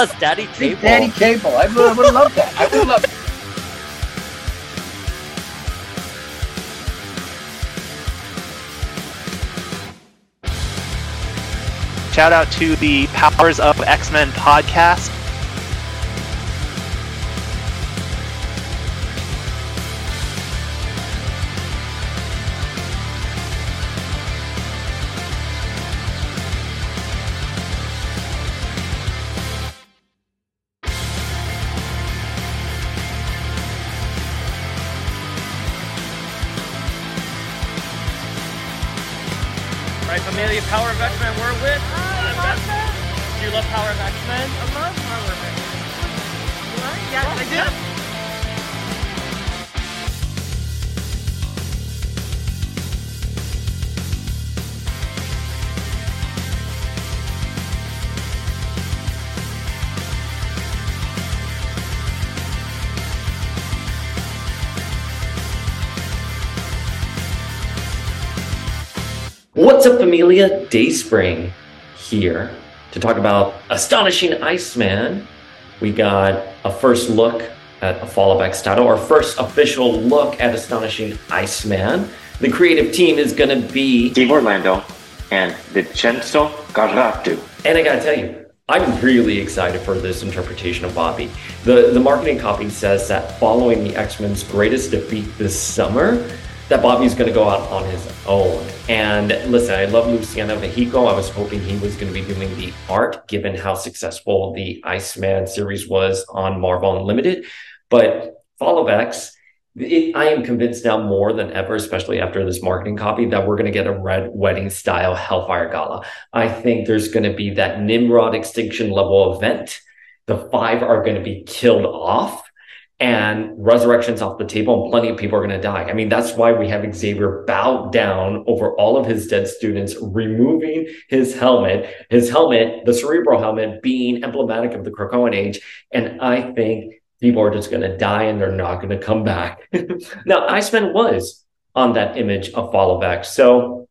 us, Daddy Cable. Daddy Cable. I would, I would love that. I would love. Shout out to the Powers of X Men podcast. Right, familia, Power of X-Men, we're with. Oh, I love that. Do you love Power of X-Men? I love Power Rangers. Yes, I do. What's up, familia? Dayspring here to talk about Astonishing Iceman. We got a first look at a Fall of X title, our first official look at Astonishing Iceman. The creative team is going to be, Steve Orlando and Vincenzo Carratù. and I gotta tell you, I'm really excited for this interpretation of Bobby. The, the marketing copy says that following the X Men's greatest defeat this summer, that Bobby's going to go out on his own. And listen, I love Luciano Vecchio. I was hoping he was going to be doing the art, given how successful the Iceman series was on Marvel Unlimited. But Fall of X, it, I am convinced now more than ever, especially after this marketing copy, that we're going to get a red wedding style Hellfire Gala. I think there's going to be that Nimrod extinction level event. The five are going to be killed off and resurrections off the table and plenty of people are going to die. I mean, that's why we have Xavier bow down over all of his dead students, removing his helmet, his helmet, the Cerebro helmet being emblematic of the Krakoan age. And I think people are just going to die and they're not going to come back. now, Iceman was on that image of X. So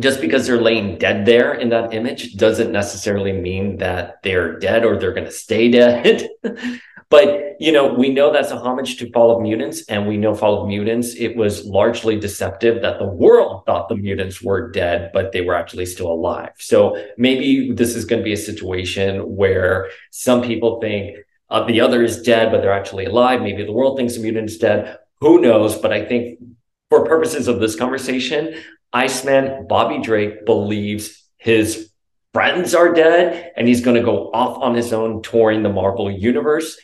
just because they're laying dead there in that image doesn't necessarily mean that they're dead or they're going to stay dead. But you know, we know that's a homage to Fall of Mutants, and we know Fall of Mutants. It was largely deceptive that the world thought the mutants were dead, but they were actually still alive. So maybe this is going to be a situation where some people think uh, the other is dead, but they're actually alive. Maybe the world thinks the mutant is dead. Who knows? But I think for purposes of this conversation, Iceman Bobby Drake believes his friends are dead, and he's going to go off on his own touring the Marvel universe.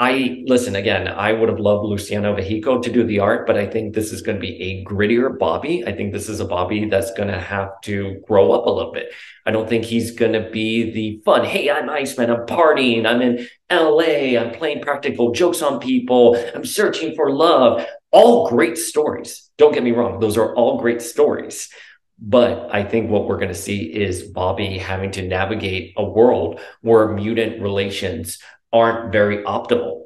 I listen again. I would have loved Luciano Vecchio to do the art, but I think this is going to be a grittier Bobby. I think this is a Bobby that's going to have to grow up a little bit. I don't think he's going to be the fun. Hey, I'm Iceman. I'm partying. I'm in LA. I'm playing practical jokes on people. I'm searching for love. All great stories. Don't get me wrong. Those are all great stories. But I think what we're going to see is Bobby having to navigate a world where mutant relations aren't very optimal.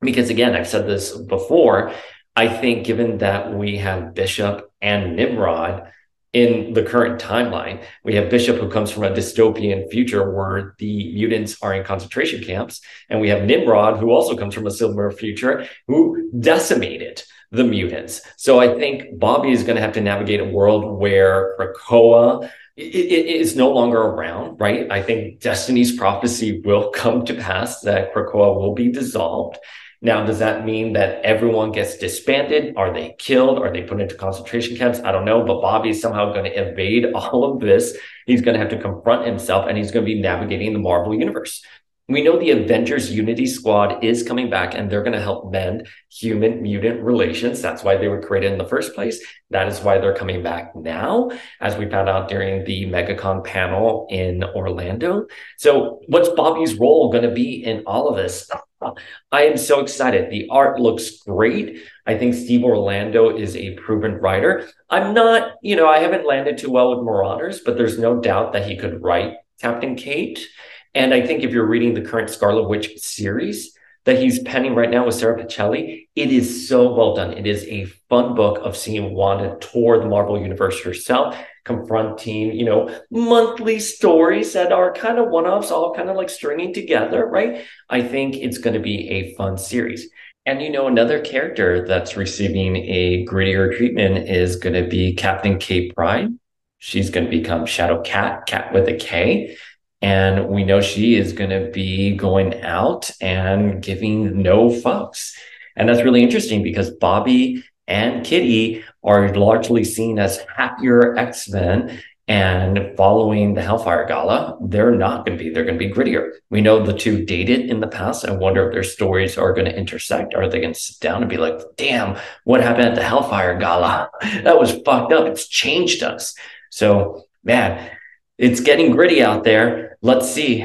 Because again, I've said this before. I think given that we have Bishop and Nimrod in the current timeline, we have Bishop who comes from a dystopian future where the mutants are in concentration camps, and we have Nimrod who also comes from a similar future who decimated the mutants. So I think Bobby is going to have to navigate a world where Krakoa it, is no longer around, right? I think Destiny's prophecy will come to pass that Krakoa will be dissolved. Now, does that mean that everyone gets disbanded? Are they killed? Are they put into concentration camps? I don't know, but Bobby is somehow going to evade all of this. He's going to have to confront himself and he's going to be navigating the Marvel universe. We know the Avengers Unity Squad is coming back and they're going to help mend human mutant relations. That's why they were created in the first place. That is why they're coming back now, as we found out during the MegaCon panel in Orlando. So, what's Bobby's role going to be in all of this? I am so excited. The art looks great. I think Steve Orlando is a proven writer. I'm not, you know, I haven't landed too well with Marauders, but there's no doubt that he could write Captain Kate. And I think if you're reading the current Scarlet Witch series, that he's penning right now with Sara Pichelli. It is so well done. It is a fun book of seeing Wanda tour the Marvel Universe herself, confronting, you know, monthly stories that are kind of one offs, all kind of like stringing together, right? I think it's going to be a fun series. And you know, another character that's receiving a grittier treatment is going to be Captain Kate Pryde. She's going to become Shadow Cat, Cat with a K. And we know she is going to be going out and giving no fucks. And that's really interesting because Bobby and Kitty are largely seen as happier X Men. And following the Hellfire Gala, they're not going to be. They're going to be grittier. We know the two dated in the past. I wonder if their stories are going to intersect. Are they going to sit down and be like, damn, what happened at the Hellfire Gala? That was fucked up. It's changed us. So, man, it's getting gritty out there. Let's see.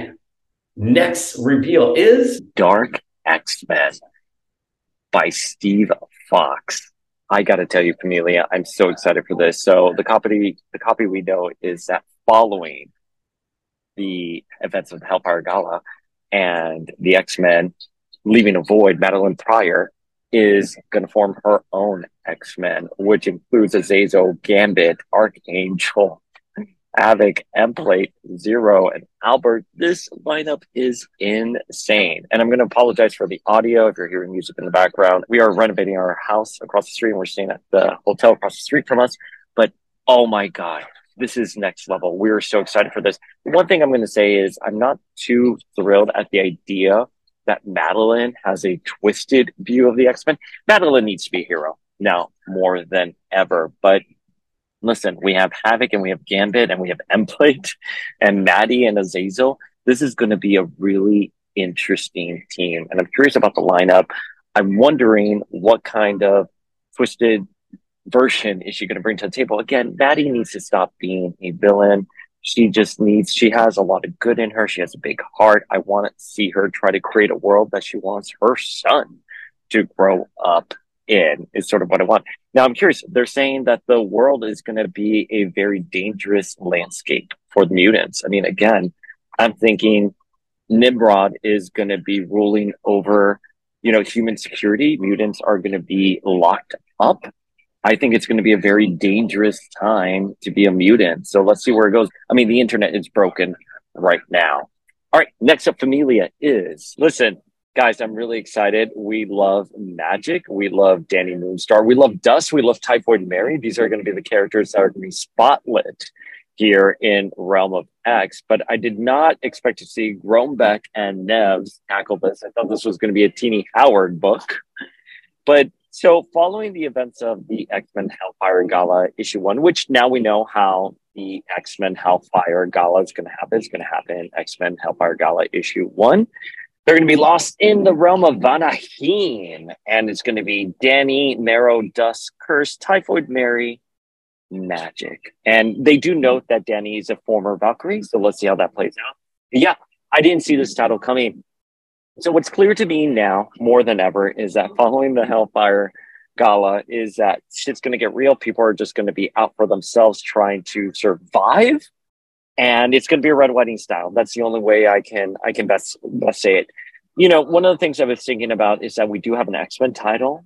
Next reveal is Dark X Men by Steve Foxe. I got to tell you, Camelia, I'm so excited for this. So the copy, the copy we know is that following the events of the Hellfire Gala and the X Men leaving a void, Madelyne Pryor is going to form her own X Men, which includes Azazel, Gambit, Archangel, Havok, Emplate, oh. Zero, and Albert. This lineup is insane. And I'm going to apologize for the audio if you're hearing music in the background. We are renovating our house across the street and we're staying at the hotel across the street from us. But oh my God, this is next level. We're so excited for this. One thing I'm going to say is I'm not too thrilled at the idea that Madelyne has a twisted view of the X-Men. Madeline needs to be a hero now more than ever, but listen, we have Havok and we have Gambit and we have Emplate and Maddie and Azazel. This is going to be a really interesting team. And I'm curious about the lineup. I'm wondering what kind of twisted version is she going to bring to the table? Again, Maddie needs to stop being a villain. She just needs, she has a lot of good in her. She has a big heart. I want to see her try to create a world that she wants her son to grow up in is sort of what I want. Now I'm curious. They're saying that the world is going to be a very dangerous landscape for the mutants. I mean, again, I'm thinking Nimrod is going to be ruling over, you know, human security. Mutants are going to be locked up. I think it's going to be a very dangerous time to be a mutant. So let's see where it goes. I mean, the internet is broken right now. All right. Next up, Familia is listen, guys, I'm really excited. We love Magik. We love Dani Moonstar. We love Dust. We love Typhoid Mary. These are going to be the characters that are going to be spotlit here in Realm of X. But I did not expect to see Grønbekk and Nevs tackle this. I thought this was going to be a Tini Howard book. But so following the events of the X-Men Hellfire Gala issue one, which now we know how the X-Men Hellfire Gala is going to happen. It's going to happen in X-Men Hellfire Gala issue one. They're going to be lost in the realm of Vanaheim, and it's going to be Dani, Marrow, Dust, Curse, Typhoid Mary, Magik. And they do note that Dani is a former Valkyrie, so let's see how that plays out. Yeah, I didn't see this title coming. So what's clear to me now, more than ever, is that following the Hellfire Gala, is that shit's going to get real. People are just going to be out for themselves, trying to survive and it's going to be a red wedding style. That's the only way I can I can best best say it. You know, one of the things I was thinking about is that we do have an X Men title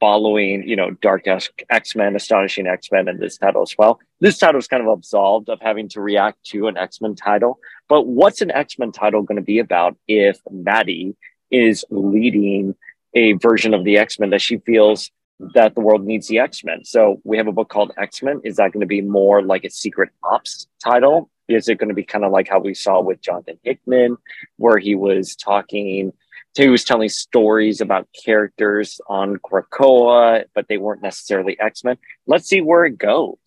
following, you know, Dark X Men, Astonishing X Men, and this title as well. This title is kind of absolved of having to react to an X Men title. But what's an X Men title going to be about if Maddie is leading a version of the X Men that she feels that the world needs the X Men? So we have a book called X Men. Is that going to be more like a secret ops title? Is it going to be kind of like how we saw with Jonathan Hickman, where he was talking, he was telling stories about characters on Krakoa, but they weren't necessarily X Men? Let's see where it goes.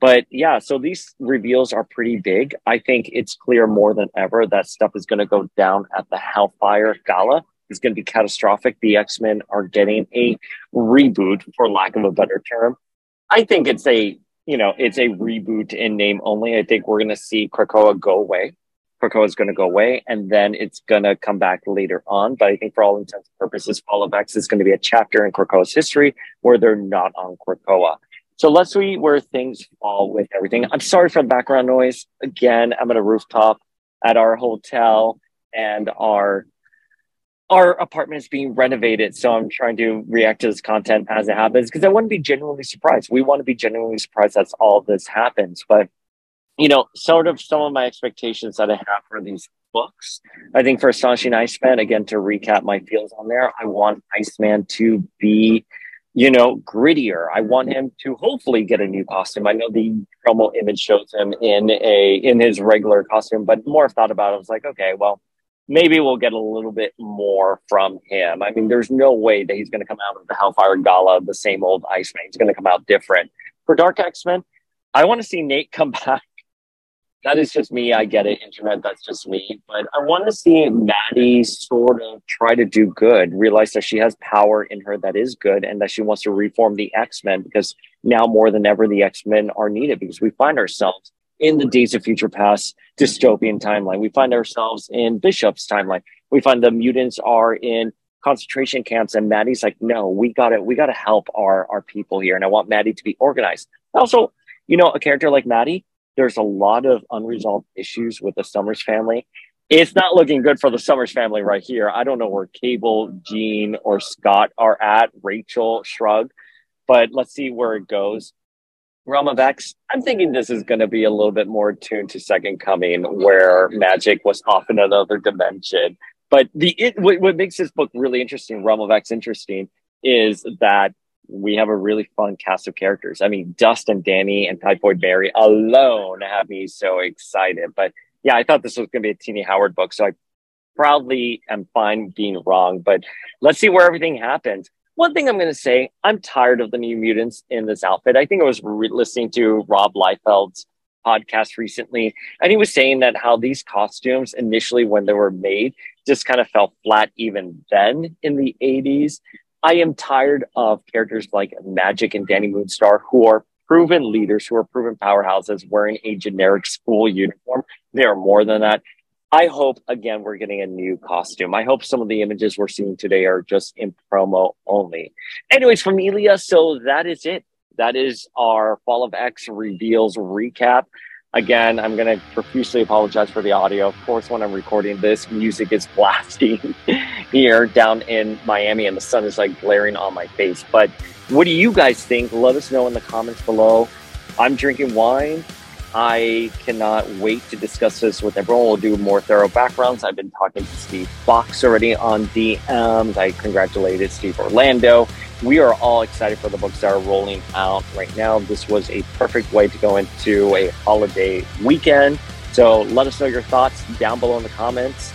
But yeah, so these reveals are pretty big. I think it's clear more than ever that stuff is going to go down at the Hellfire Gala. It's going to be catastrophic. The X Men are getting a reboot, for lack of a better term. I think it's a you know, it's a reboot in name only. I think we're going to see Krakoa go away. Krakoa is going to go away, and then it's going to come back later on. But I think, for all intents and purposes, Fall of X is going to be a chapter in Krakoa's history where they're not on Krakoa. So let's see where things fall with everything. I'm sorry for the background noise. Again, I'm at a rooftop at our hotel, and our our apartment is being renovated. So I'm trying to react to this content as it happens because I want to be genuinely surprised. We want to be genuinely surprised as all this happens. But, you know, sort of some of my expectations that I have for these books. I think for Astonishing Iceman, again, to recap my feels on there, I want Iceman to be, you know, grittier. I want him to hopefully get a new costume. I know the promo image shows him in a in his regular costume, but more thought about it, I was like, okay, well, maybe we'll get a little bit more from him. I mean, there's no way that he's going to come out of the Hellfire Gala the same old Iceman. He's going to come out different. For Dark X Men, I want to see Nate come back. That is just me. I get it, internet. That's just me. But I want to see Maddie sort of try to do good, realize that she has power in her that is good, and that she wants to reform the X Men because now more than ever, the X Men are needed because we find ourselves in the Days of Future Past dystopian timeline. We find ourselves in Bishop's timeline. We find the mutants are in concentration camps, and Maddie's like, "No, we got to, we got to help our our people here." And I want Maddie to be organized. Also, you know, a character like Maddie, there's a lot of unresolved issues with the Summers family. It's not looking good for the Summers family right here. I don't know where Cable, Jean, or Scott are at. Rachel, Shrug, but let's see where it goes. Realm of X, I'm thinking this is going to be a little bit more tuned to Second Coming, where magic was off in another dimension. But the it, what, what makes this book really interesting, Realm of X interesting, is that we have a really fun cast of characters. I mean, Dust and Dani, and Typhoid Mary alone have me so excited. But yeah, I thought this was going to be a Tini Howard book, so I proudly am fine being wrong. But let's see where everything happens. One thing I'm going to say, I'm tired of the New Mutants in this outfit. I think I was re- listening to Rob Liefeld's podcast recently, and he was saying that how these costumes initially, when they were made, just kind of fell flat even then in the 80s. I am tired of characters like Magik and Dani Moonstar who are proven leaders, who are proven powerhouses wearing a generic school uniform. They are more than that. I hope again we're getting a new costume. I hope some of the images we're seeing today are just in promo only. Anyways, from Elia, so that is it. That is our Fall of X reveals recap. Again, I'm going to profusely apologize for the audio. Of course, when I'm recording this, music is blasting here down in Miami, and the sun is like glaring on my face. But what do you guys think? Let us know in the comments below. I'm drinking wine. I cannot wait to discuss this with everyone. We'll do more thorough backgrounds. I've been talking to Steve Foxe already on DMs. I congratulated Steve Orlando. We are all excited for the books that are rolling out right now. This was a perfect way to go into a holiday weekend. So let us know your thoughts down below in the comments.